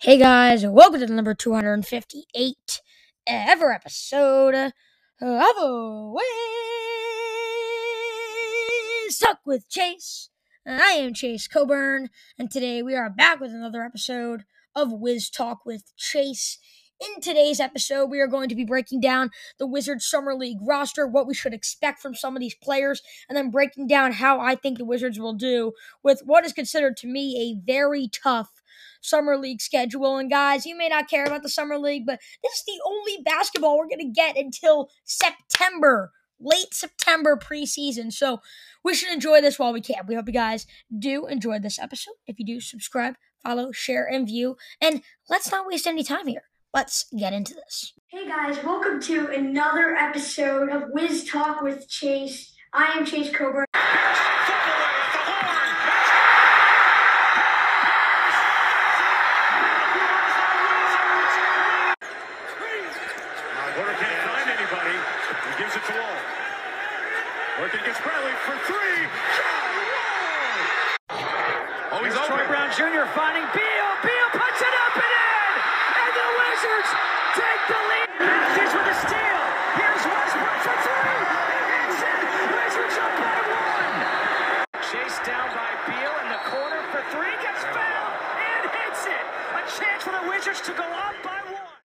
Hey guys, welcome to the number 258 ever episode of a Wiz Talk with Chase. I am Chase Coburn, and today we are back with another episode of Wiz Talk with Chase. In today's episode, we are going to be breaking down the Wizards Summer League roster, what we should expect from some of these players, and then breaking down how I think the Wizards will do with what is considered to me a very tough summer league schedule. And guys, you may not care about the summer league, but this is the only basketball we're going to get until September, late September preseason. So we should enjoy this while we can. We hope you guys do enjoy this episode. If you do, subscribe, follow, share, and view. And let's not waste any time here. Let's get into this. Hey guys, welcome to another episode of Wiz Talk with Chase. I am Chase Coburn. Porter can't find anybody. He gives it to Wall. Working against Bradley for three. John Wall. Oh, he's Troy open. Brown Jr. finding Beal. Beal puts it up and in. And the Wizards take the lead. Matthews with a steal. Here's Westbrook for three. He hits it. Wizards up by one. Chased down by Beal in the corner for three. Gets fouled and hits it. A chance for the Wizards to go up by one.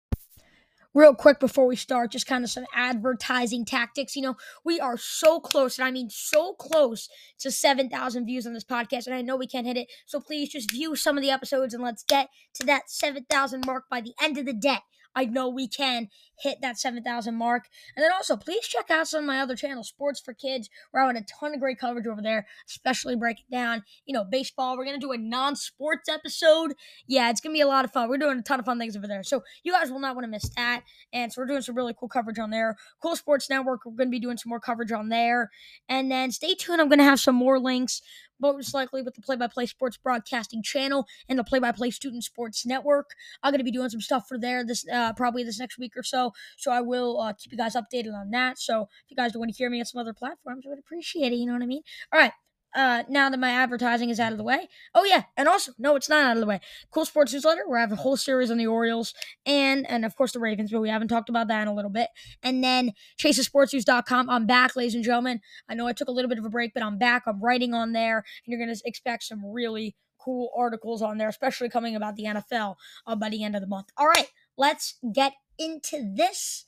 Real quick before we start, just kind of some advertising tactics. You know, we are so close, and I mean so close to 7,000 views on this podcast, and I know we can't hit it. So please just view some of the episodes and let's get to that 7,000 mark by the end of the day. I know we can hit that 7,000 mark. And then also, please check out some of my other channels, Sports for Kids. We're having a ton of great coverage over there, especially breaking down, you know, baseball. We're going to do a non sports episode. Yeah, it's going to be a lot of fun. We're doing a ton of fun things over there. So you guys will not want to miss that. And so we're doing some really cool coverage on there. Cool Sports Network, we're going to be doing some more coverage on there. And then stay tuned. I'm going to have some more links, most likely with the Play by Play Sports Broadcasting channel and the Play by Play Student Sports Network. I'm going to be doing some stuff for there this uh, probably this next week or so. So I will uh, keep you guys updated on that. So if you guys do want to hear me on some other platforms, I would appreciate it. You know what I mean? All right. Uh, now that my advertising is out of the way. Oh yeah, and also no, it's not out of the way. Cool Sports Newsletter. Where I have a whole series on the Orioles and and of course the Ravens, but we haven't talked about that in a little bit. And then ChaseSportsNews.com. I'm back, ladies and gentlemen. I know I took a little bit of a break, but I'm back. I'm writing on there, and you're gonna expect some really cool articles on there, especially coming about the NFL uh, by the end of the month. All right, let's get into this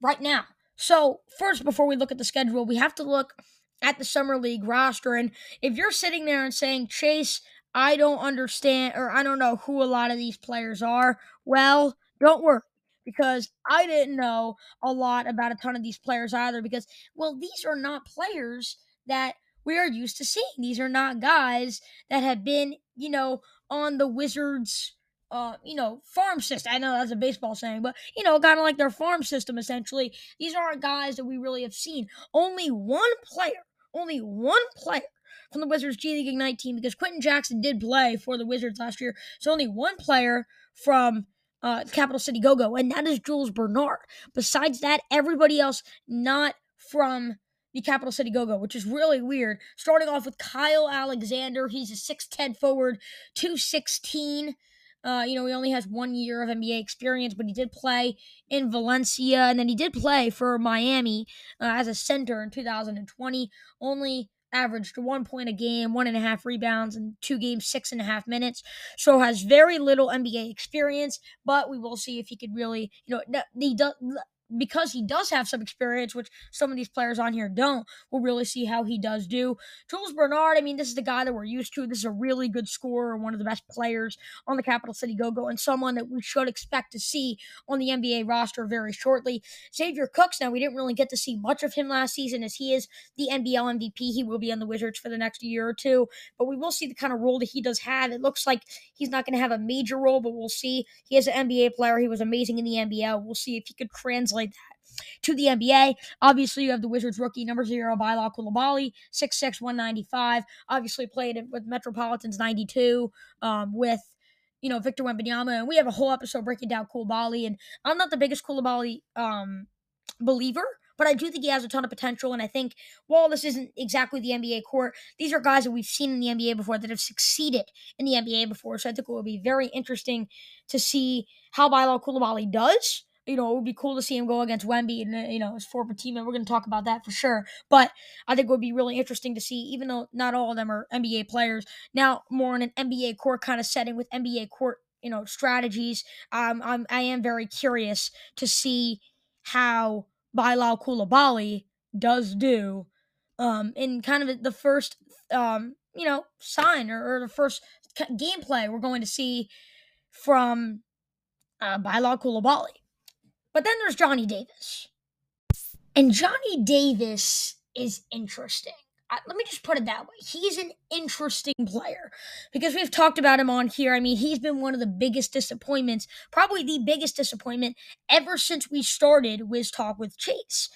right now. So first, before we look at the schedule, we have to look at the summer league roster. And if you're sitting there and saying, Chase, I don't understand or I don't know who a lot of these players are, well, don't worry because I didn't know a lot about a ton of these players either because, well, these are not players that we are used to seeing. These are not guys that have been, you know, on the Wizards. Uh, you know, farm system. I know that's a baseball saying, but you know, kind of like their farm system essentially. These aren't guys that we really have seen. Only one player, only one player from the Wizards G League Ignite team because Quentin Jackson did play for the Wizards last year. So only one player from uh, Capital City Go Go, and that is Jules Bernard. Besides that, everybody else not from the Capital City Go Go, which is really weird. Starting off with Kyle Alexander, he's a 6'10 forward, 216. Uh, you know, he only has one year of NBA experience, but he did play in Valencia, and then he did play for Miami uh, as a center in 2020. Only averaged one point a game, one and a half rebounds, and two games, six and a half minutes. So has very little NBA experience, but we will see if he could really, you know, he does because he does have some experience, which some of these players on here don't. We'll really see how he does do. Jules Bernard, I mean, this is the guy that we're used to. This is a really good scorer, one of the best players on the Capital City Go Go, and someone that we should expect to see on the NBA roster very shortly. Xavier Cooks, now we didn't really get to see much of him last season as he is the NBL MVP. He will be on the Wizards for the next year or two, but we will see the kind of role that he does have. It looks like he's not going to have a major role, but we'll see. He is an NBA player. He was amazing in the NBL. We'll see if he could translate that to the NBA. Obviously, you have the Wizards rookie number zero, Bilal Coulibaly, 6'6", 195. Obviously played with Metropolitans 92 um, with you know, Victor Wembanyama, and we have a whole episode breaking down Coulibaly. And I'm not the biggest Coulibaly um, believer, but I do think he has a ton of potential. And I think while this isn't exactly the NBA court, these are guys that we've seen in the NBA before that have succeeded in the NBA before. So I think it will be very interesting to see how Bilal Coulibaly does you know, it would be cool to see him go against Wemby and, uh, you know, his former teammate. We're going to talk about that for sure. But I think it would be really interesting to see, even though not all of them are NBA players, now more in an NBA court kind of setting with NBA court, you know, strategies. Um, I'm, I am very curious to see how Bilal Coulibaly does do um, in kind of the first, um, you know, sign or, or the first gameplay we're going to see from uh, Bilal Coulibaly. But then there's Johnny Davis. And Johnny Davis is interesting. I, let me just put it that way. He's an interesting player because we've talked about him on here. I mean, he's been one of the biggest disappointments, probably the biggest disappointment ever since we started Wiz Talk with Chase.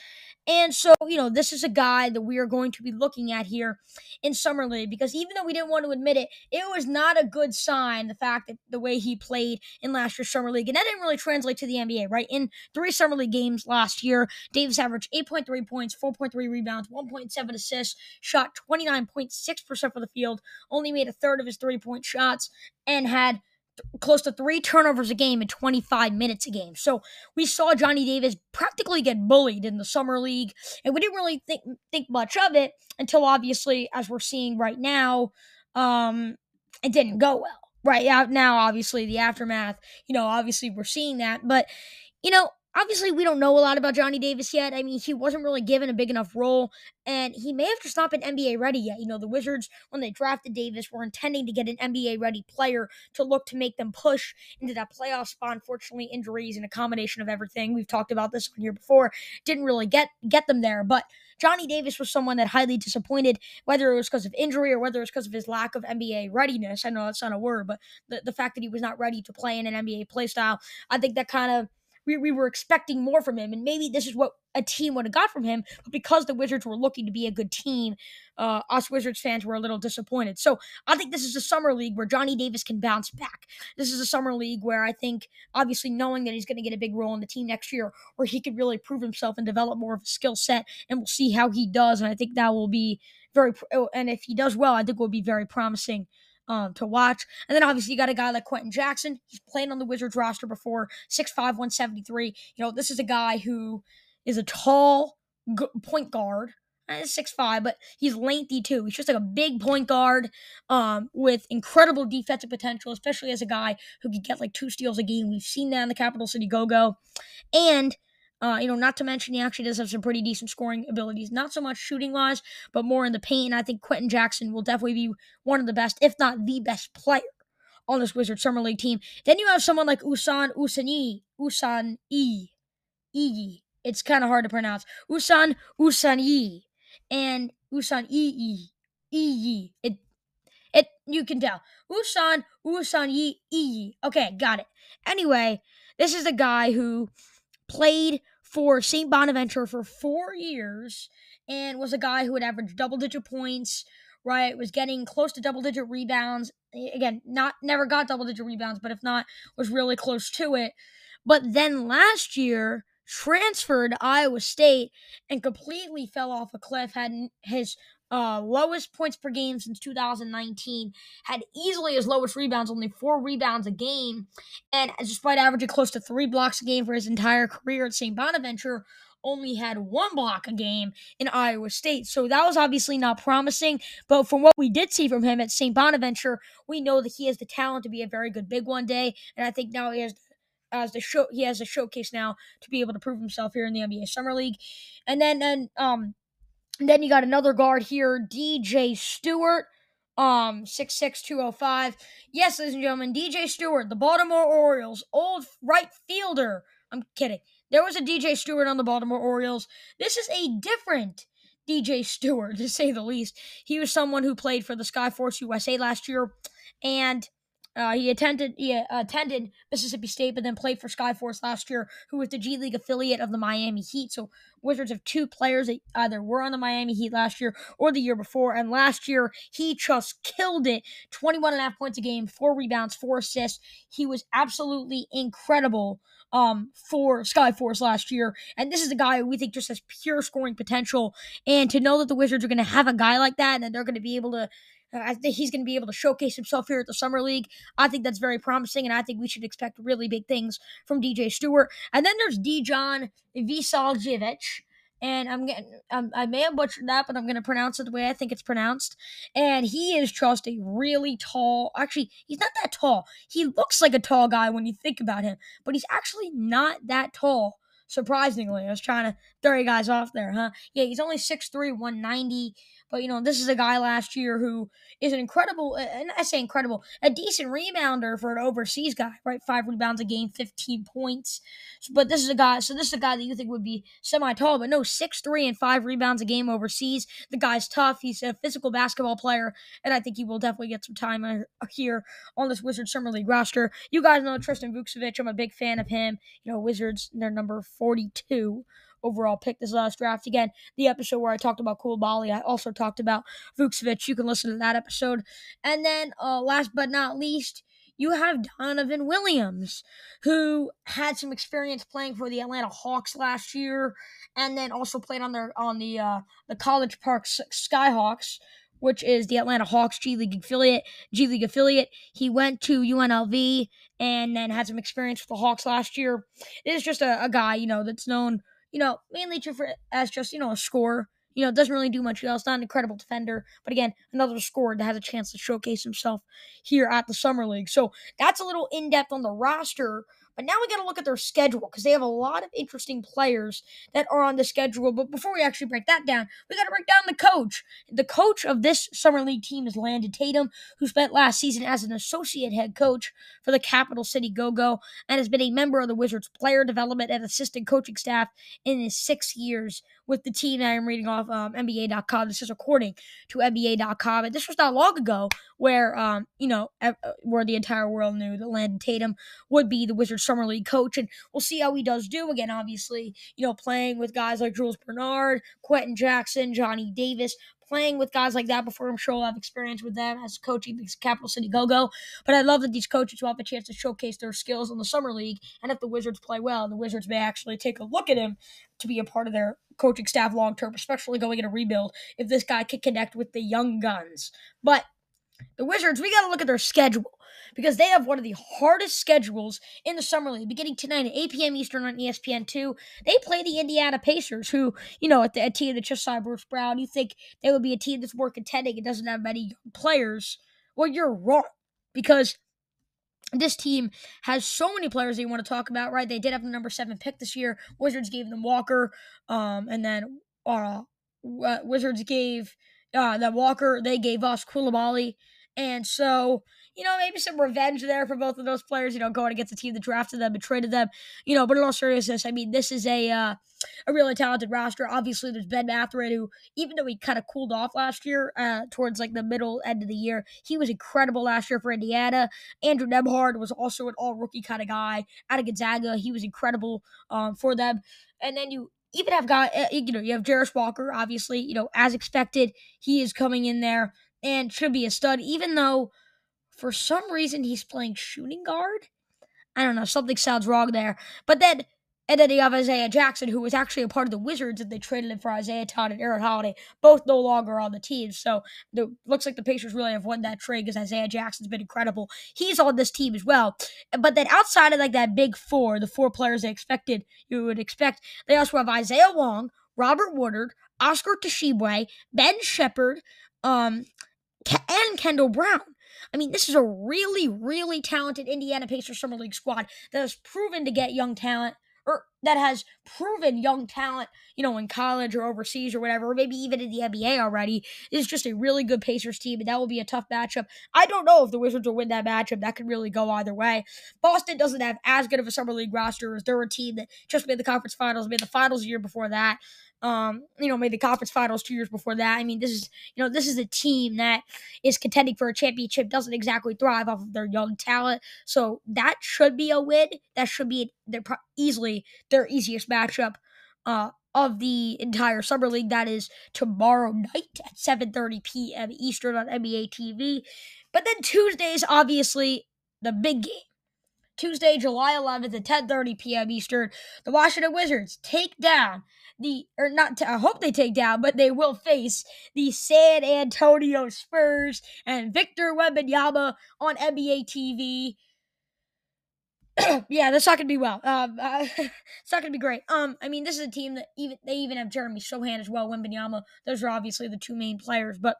And so, you know, this is a guy that we are going to be looking at here in Summer League because even though we didn't want to admit it, it was not a good sign the fact that the way he played in last year's Summer League. And that didn't really translate to the NBA, right? In three Summer League games last year, Davis averaged 8.3 points, 4.3 rebounds, 1.7 assists, shot 29.6% for the field, only made a third of his three point shots, and had close to three turnovers a game in 25 minutes a game. So we saw Johnny Davis practically get bullied in the summer league, and we didn't really think think much of it until obviously, as we're seeing right now, um, it didn't go well. Right Now now, obviously, the aftermath, you know, obviously we're seeing that, but you know, obviously we don't know a lot about Johnny Davis yet. I mean, he wasn't really given a big enough role, and he may have just not been NBA ready yet. You know, the Wizards, when they drafted Davis, were intending to get an NBA ready player to look to make them push into that playoff spot. Unfortunately, injuries and a combination of everything we've talked about this on here before didn't really get get them there. But Johnny Davis was someone that highly disappointed, whether it was because of injury or whether it was because of his lack of NBA readiness. I know that's not a word, but the, the fact that he was not ready to play in an NBA play style, I think that kind of we, we were expecting more from him, and maybe this is what a team would have got from him. But because the Wizards were looking to be a good team, uh, us Wizards fans were a little disappointed. So I think this is a summer league where Johnny Davis can bounce back. This is a summer league where I think, obviously, knowing that he's going to get a big role in the team next year, where he could really prove himself and develop more of a skill set, and we'll see how he does. And I think that will be very, oh, and if he does well, I think it will be very promising um, to watch. And then obviously you got a guy like Quentin Jackson. He's played on the Wizards roster before, 6'5", 173. You know, this is a guy who is a tall point guard. Eh, six five, but he's lengthy too. He's just like a big point guard um, with incredible defensive potential, especially as a guy who could get like two steals a game. We've seen that in the Capital City Go Go. And uh, you know, not to mention he actually does have some pretty decent scoring abilities. Not so much shooting wise, but more in the paint. And I think Quentin Jackson will definitely be one of the best, if not the best player on this Wizard Summer League team. Then you have someone like Usan Usani, Usan E, E. It's kind of hard to pronounce. Usan Usani and Usan E E E. It it you can tell. Usan Usan E. Okay, got it. Anyway, this is a guy who played for St. Bonaventure for four years and was a guy who had average double digit points, right? Was getting close to double digit rebounds. Again, not never got double digit rebounds, but if not, was really close to it. But then last year, transferred to Iowa State and completely fell off a cliff, had his uh, lowest points per game since 2019, had easily his lowest rebounds, only four rebounds a game, and despite averaging close to three blocks a game for his entire career at St. Bonaventure, only had one block a game in Iowa State. So that was obviously not promising. But from what we did see from him at St. Bonaventure, we know that he has the talent to be a very good big one day. And I think now he has as the show he has a showcase now to be able to prove himself here in the NBA Summer League. And then and um and then you got another guard here, DJ Stewart, um, six six two oh five. Yes, ladies and gentlemen, DJ Stewart, the Baltimore Orioles, old right fielder. I'm kidding. There was a DJ Stewart on the Baltimore Orioles. This is a different DJ Stewart, to say the least. He was someone who played for the Skyforce USA last year, and Uh, he attended he uh, attended Mississippi State, but then played for Skyforce last year, who was the G League affiliate of the Miami Heat. So Wizards have two players that either were on the Miami Heat last year or the year before. And last year, he just killed it 21 and a half points a game, four rebounds, four assists. He was absolutely incredible um, for Skyforce last year. And this is a guy we think just has pure scoring potential. And to know that the Wizards are going to have a guy like that and that they're going to be able to I think he's going to be able to showcase himself here at the Summer League. I think that's very promising, and I think we should expect really big things from DJ Stewart. And then there's Dejan Vasiljevic. And I'm getting, um, I may have butchered that, but I'm going to pronounce it the way I think it's pronounced. And he is just a really tall, actually, he's not that tall. He looks like a tall guy when you think about him, but he's actually not that tall surprisingly. I was trying to throw you guys off there, huh? Yeah, he's only 6'3, 190. But, you know, this is a guy last year who is an incredible, and I say incredible, a decent rebounder for an overseas guy, right? Five rebounds a game, 15 points. But this is a guy, so this is a guy that you think would be semi tall, but no, six three and five rebounds a game overseas. The guy's tough. He's a physical basketball player, and I think he will definitely get some time uh, here on this Wizards Summer League roster. You guys know Tristan Vukcevic. I'm a big fan of him. You know, Wizards, they're number 42 overall pick this last draft. Again, the episode where I talked about Coulibaly, I also talked about Vukcevic. You can listen to that episode. And then, uh, last but not least, you have Donovan Williams, who had some experience playing for the Atlanta Hawks last year, and then also played on their on the uh, the College Park Skyhawks, which is the Atlanta Hawks G League affiliate. G League affiliate. He went to UNLV and then had some experience with the Hawks last year. Is just a, a guy, you know, that's known you know, mainly for as just, you know, a scorer. You know, doesn't really do much else. Not an incredible defender, but again, another scorer that has a chance to showcase himself here at the Summer League. So that's a little in depth on the roster. But now we got to look at their schedule because they have a lot of interesting players that are on the schedule. But before we actually break that down, we got to break down the coach. The coach of this Summer League team is Landon Tatum, who spent last season as an associate head coach for the Capital City Go Go and has been a member of the Wizards player development and assistant coaching staff in his six years with the team I'm reading off um, NBA.com. This is according to NBA.com. And this was not long ago where, um, you know, where the entire world knew that Landon Tatum would be the Wizards Summer League coach. And we'll see how he does do again, obviously, you know, playing with guys like Jules Bernard, Quentin Jackson, Johnny Davis, playing with guys like that before I'm sure I'll have experience with them as coaching the Capital City Go Go. But I love that these coaches will have a chance to showcase their skills in the summer league. And if the Wizards play well, the Wizards may actually take a look at him to be a part of their coaching staff long term, especially going in a rebuild if this guy can connect with the young guns. But the Wizards, we got to look at their schedule because they have one of the hardest schedules in the summer league. Beginning tonight at 8 p.m. Eastern on ESPN2, they play the Indiana Pacers, who, you know, at the team that just signed Bruce Brown, you think they would be a team that's more contending and doesn't have many players. Well, you're wrong because this team has so many players that you want to talk about, right? They did have the number seven pick this year. Wizards gave them Walker, um, and then uh, Wizards gave uh, that Walker. They gave us Coulibaly, and so you know, maybe some revenge there for both of those players, you know, going against a team that drafted them and traded them, you know, but in all seriousness, I mean, this is a uh, a really talented roster. Obviously, there's Ben Mathurin, who, even though he kind of cooled off last year, uh, towards like the middle end of the year, he was incredible last year for Indiana. Andrew Nembhard was also an all rookie kind of guy out of Gonzaga. He was incredible um, for them. And then you even have got, uh, you know, you have Jarace Walker, obviously, you know, as expected, he is coming in there and should be a stud, even though for some reason, he's playing shooting guard. I don't know, something sounds wrong there. But then, and then you have Isaiah Jackson, who was actually a part of the Wizards, and they traded him for Isaiah Todd and Aaron Holiday, both no longer on the team. So it looks like the Pacers really have won that trade because Isaiah Jackson's been incredible. He's on this team as well. But then outside of like that big four, the four players they expected, you would expect, they also have Isaiah Wong, Robert Woodard, Oscar Tshiebwe, Ben Sheppard, um, and Kendall Brown. I mean, this is a really, really talented Indiana Pacers Summer League squad that has proven to get young talent, or that has proven young talent, you know, in college or overseas or whatever, or maybe even in the NBA already, is just a really good Pacers team, and that will be a tough matchup. I don't know if the Wizards will win that matchup. That could really go either way. Boston doesn't have as good of a summer league roster as they're a team that just made the conference finals, made the finals a year before that. Um, you know, made the conference finals two years before that. I mean, this is you know, this is a team that is contending for a championship, doesn't exactly thrive off of their young talent. So that should be a win. That should be their pro- easily their easiest matchup uh, of the entire summer league. That is tomorrow night at 7:30 p.m. Eastern on NBA TV. But then Tuesdays, obviously, the big game. Tuesday, July 11th at 10:30 p.m. Eastern, the Washington Wizards take down the or not I hope they take down, but they will face the San Antonio Spurs and Victor Wembanyama on NBA TV. yeah, that's not gonna be well. Uh, it's not gonna be great. Um, I mean, this is a team that even they even have Jeremy Sochan as well, Wembanyama. Those are obviously the two main players, but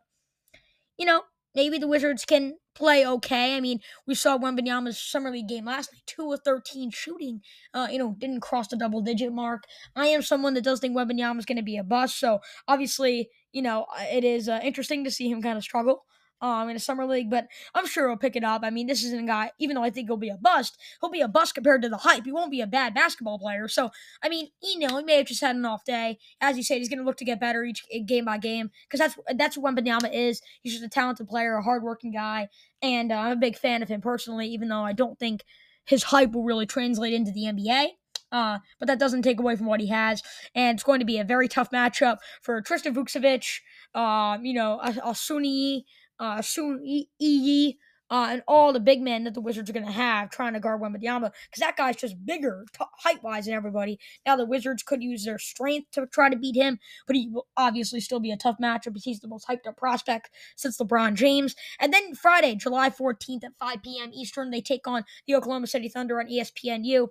you know, maybe the Wizards can play okay. I mean, we saw Wembanyama's summer league game last night, two of thirteen shooting. Uh, you know, didn't cross the double digit mark. I am someone that does think Wembanyama's going to be a bust, so obviously, you know, it is uh, interesting to see him kind of struggle um, in a summer league, but I'm sure he'll pick it up. I mean, this isn't a guy, even though I think he'll be a bust, he'll be a bust compared to the hype. He won't be a bad basketball player. So, I mean, you know, he may have just had an off day. As you said, he's going to look to get better each eh, game by game because that's that's what Wembanyama is. He's just a talented player, a hardworking guy, and uh, I'm a big fan of him personally, even though I don't think his hype will really translate into the NBA. Uh, but that doesn't take away from what he has. And it's going to be a very tough matchup for Tristan Vukcevic, um, you know, Asuni, uh, Soon Iyi, uh, and all the big men that the Wizards are going to have trying to guard Wembanyama because that guy's just bigger t- height wise than everybody. Now the Wizards could use their strength to try to beat him, but he will obviously still be a tough matchup because he's the most hyped up prospect since LeBron James. And then Friday, July 14th at 5 p.m. Eastern, they take on the Oklahoma City Thunder on ESPNU,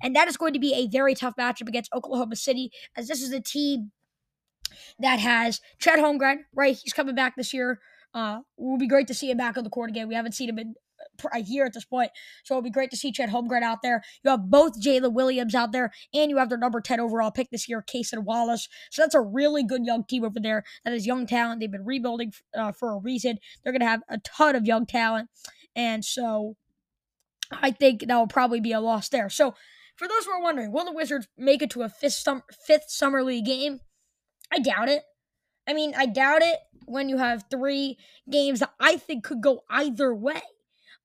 and that is going to be a very tough matchup against Oklahoma City as this is a team that has Chet Holmgren, right? He's coming back this year. Uh, it will be great to see him back on the court again. We haven't seen him in a year at this point, so it'll be great to see Chet Holmgren out there. You have both Jalen Williams out there, and you have their number 10 overall pick this year, Cason Wallace. So that's a really good young team over there. That is young talent. They've been rebuilding uh, for a reason. They're going to have a ton of young talent, and so I think that will probably be a loss there. So for those who are wondering, will the Wizards make it to a fifth, sum- fifth summer league game? I doubt it. I mean, I doubt it when you have three games that I think could go either way.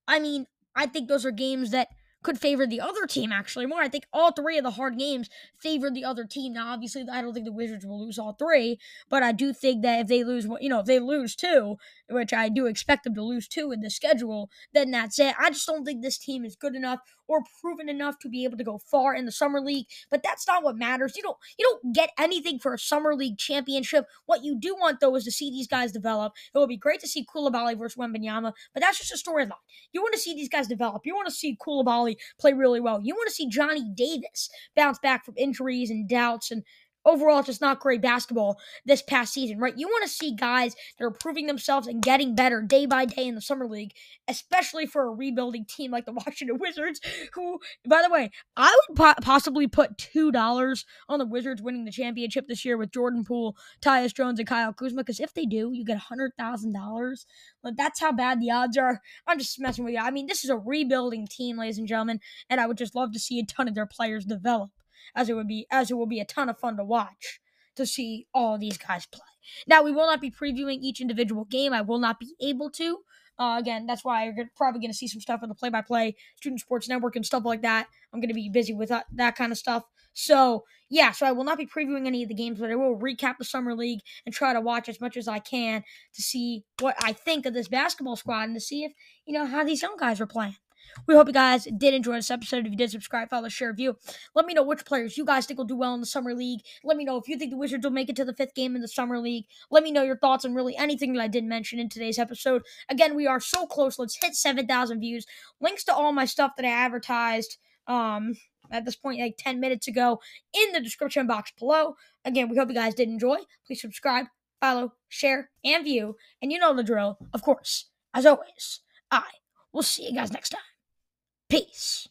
I mean, I think those are games that could favor the other team actually more. I think all three of the hard games favor the other team. Now, obviously, I don't think the Wizards will lose all three, but I do think that if they lose, you know, if they lose two, which I do expect them to lose two in the schedule, then that's it. I just don't think this team is good enough or proven enough to be able to go far in the summer league. But that's not what matters. You don't you don't get anything for a summer league championship. What you do want though is to see these guys develop. It would be great to see Coulibaly versus Wembanyama, but that's just a storyline. You want to see these guys develop. You want to see Coulibaly play really well. You want to see Johnny Davis bounce back from injuries and doubts and overall just not great basketball this past season, right? You want to see guys that are proving themselves and getting better day by day in the summer league, especially for a rebuilding team like the Washington Wizards, who, by the way, I would po- possibly put $2 on the Wizards winning the championship this year with Jordan Poole, Tyus Jones, and Kyle Kuzma, because if they do, you get $100,000. Like, that's how bad the odds are. I'm just messing with you. I mean, this is a rebuilding team, ladies and gentlemen, and I would just love to see a ton of their players develop as it would be as it will be a ton of fun to watch to see all these guys play. Now we will not be previewing each individual game. I will not be able to. Uh, again, that's why you're probably going to see some stuff on the play-by-play Student Sports Network and stuff like that. I'm going to be busy with that, that kind of stuff. So yeah, so I will not be previewing any of the games, but I will recap the summer league and try to watch as much as I can to see what I think of this basketball squad and to see if you know how these young guys are playing. We hope you guys did enjoy this episode. If you did, subscribe, follow, share, review. Let me know which players you guys think will do well in the summer league. Let me know if you think the Wizards will make it to the fifth game in the summer league. Let me know your thoughts on really anything that I didn't mention in today's episode. Again, we are so close. Let's hit 7,000 views. Links to all my stuff that I advertised um at this point like 10 minutes ago in the description box below. Again, we hope you guys did enjoy. Please subscribe, follow, share, and view. And you know the drill, of course. As always, I will see you guys next time. Peace.